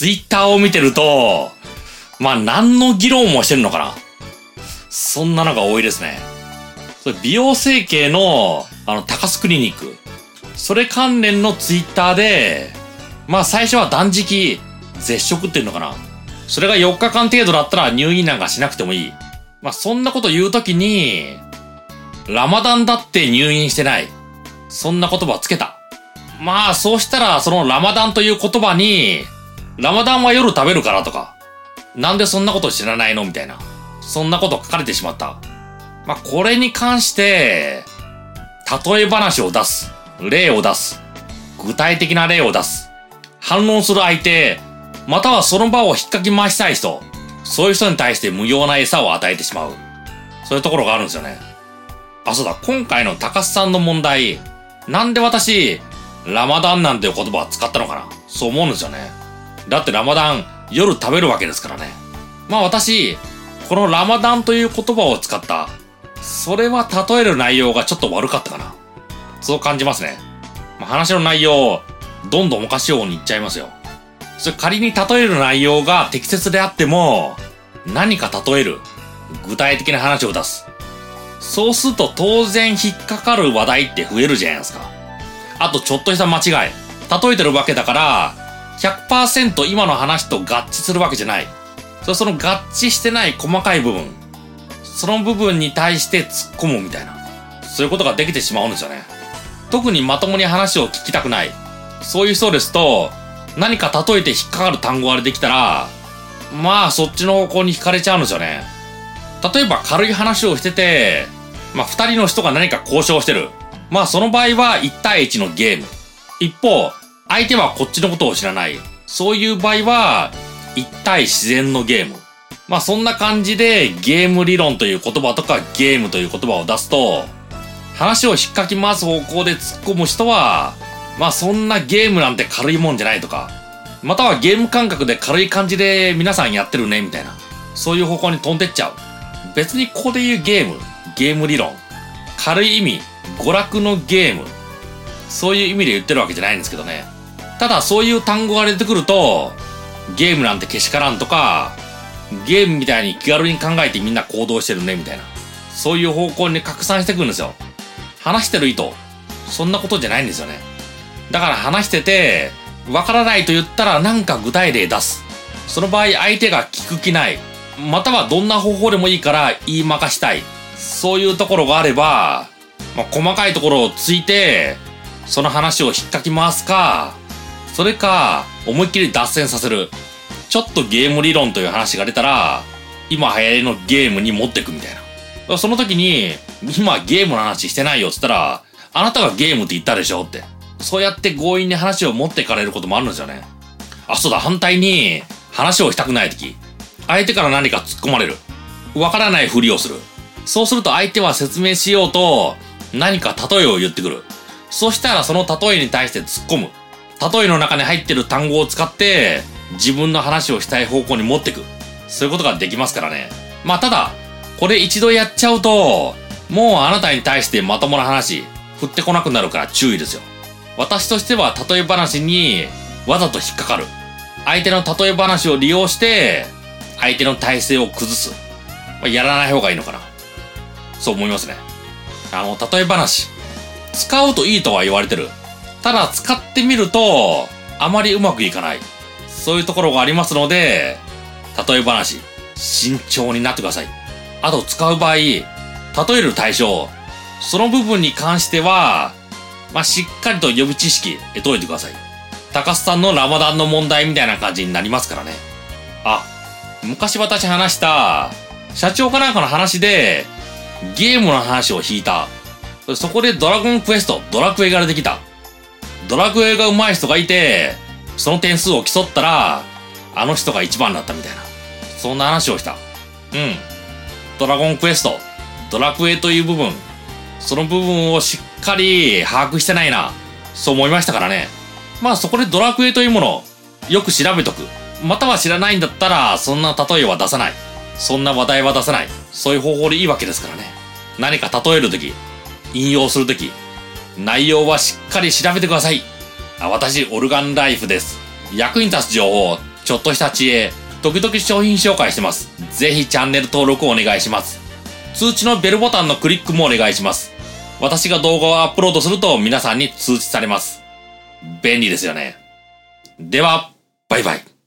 ツイッターを見てると、まあ何の議論もしてるのかな。そんなのが多いですね。それ美容整形の、あの、高須クリニック。それ関連のツイッターで、まあ最初は断食、絶食っていうのかな。それが4日間程度だったら入院なんかしなくてもいい。まあそんなこと言うときに、ラマダンだって入院してない。そんな言葉つけた。まあそうしたらそのラマダンという言葉に、ラマダンは夜食べるからとか、なんでそんなこと知らないのみたいな。そんなこと書かれてしまった。まあこれに関して、例え話を出す。例を出す。具体的な例を出す。反論する相手、またはその場を引っかき回したい人、そういう人に対して無用な餌を与えてしまう。そういうところがあるんですよね。あ、そうだ、今回の高須さんの問題、なんで私、ラマダンなんていう言葉を使ったのかなそう思うんですよね。だってラマダン、夜食べるわけですからね。まあ私、このラマダンという言葉を使った、それは例える内容がちょっと悪かったかな。そう感じますね。まあ、話の内容、どんどんおかしい方に行っちゃいますよ。それ仮に例える内容が適切であっても、何か例える。具体的な話を出す。そうすると当然引っかかる話題って増えるじゃないですか。あとちょっとした間違い。例えてるわけだから、100%今の話と合致するわけじゃない。そその合致してない細かい部分。その部分に対して突っ込むみたいな。そういうことができてしまうんですよね。特にまともに話を聞きたくない。そういう人ですと、何か例えて引っかかる単語ができたら、まあそっちの方向に惹かれちゃうんですよね。例えば軽い話をしてて、まあ二人の人が何か交渉してる。まあその場合は1対1のゲーム。一方、相手はこっちのことを知らない。そういう場合は、1対自然のゲーム。まあそんな感じでゲーム理論という言葉とかゲームという言葉を出すと、話を引っかき回す方向で突っ込む人は、まあそんなゲームなんて軽いもんじゃないとか、またはゲーム感覚で軽い感じで皆さんやってるねみたいな、そういう方向に飛んでっちゃう。別にここで言うゲーム、ゲーム理論、軽い意味、娯楽のゲーム、そういう意味で言ってるわけじゃないんですけどね。ただそういう単語が出てくると、ゲームなんてけしからんとか、ゲームみたいに気軽に考えてみんな行動してるねみたいな。そういう方向に拡散してくるんですよ。話してる意図、そんなことじゃないんですよね。だから話してて、わからないと言ったらなんか具体例出す。その場合相手が聞く気ない。またはどんな方法でもいいから言いまかしたい。そういうところがあれば、まあ、細かいところをついて、その話を引っかき回すか、それか、思いっきり脱線させる。ちょっとゲーム理論という話が出たら、今流行りのゲームに持ってくみたいな。その時に、今ゲームの話してないよって言ったら、あなたがゲームって言ったでしょって。そうやって強引に話を持っていかれることもあるんですよね。あ、そうだ、反対に、話をしたくない時。相手から何か突っ込まれる。わからないふりをする。そうすると相手は説明しようと、何か例えを言ってくる。そしたらその例えに対して突っ込む。例えの中に入ってる単語を使って、自分の話をしたい方向に持ってく。そういうことができますからね。まあただ、これ一度やっちゃうと、もうあなたに対してまともな話、振ってこなくなるから注意ですよ。私としては例え話にわざと引っかかる。相手の例え話を利用して、相手の体勢を崩す。まあ、やらない方がいいのかな。そう思いますね。あの、例え話。使うといいとは言われてる。ただ使ってみると、あまりうまくいかない。そういうところがありますので、例え話、慎重になってください。あと使う場合、例える対象、その部分に関しては、まあ、しっかりと予備知識得といてください。高須さんのラマダンの問題みたいな感じになりますからね。あ、昔私話した、社長かなんかの話で、ゲームの話を引いた。そこでドラゴンクエスト、ドラクエが出てきた。ドラクエが上手い人がいて、その点数を競ったら、あの人が一番だったみたいな。そんな話をした。うん。ドラゴンクエスト、ドラクエという部分、その部分をしっかり把握してないな。そう思いましたからね。まあそこでドラクエというもの、よく調べとく。または知らないんだったら、そんな例えは出さない。そんな話題は出さない。そういう方法でいいわけですからね。何か例えるとき、引用するとき、内容はしっかり調べてください。あ、私、オルガンライフです。役に立つ情報、ちちょっとした知恵、時々商品紹介してます。ぜひチャンネル登録お願いします。通知のベルボタンのクリックもお願いします。私が動画をアップロードすると皆さんに通知されます。便利ですよね。では、バイバイ。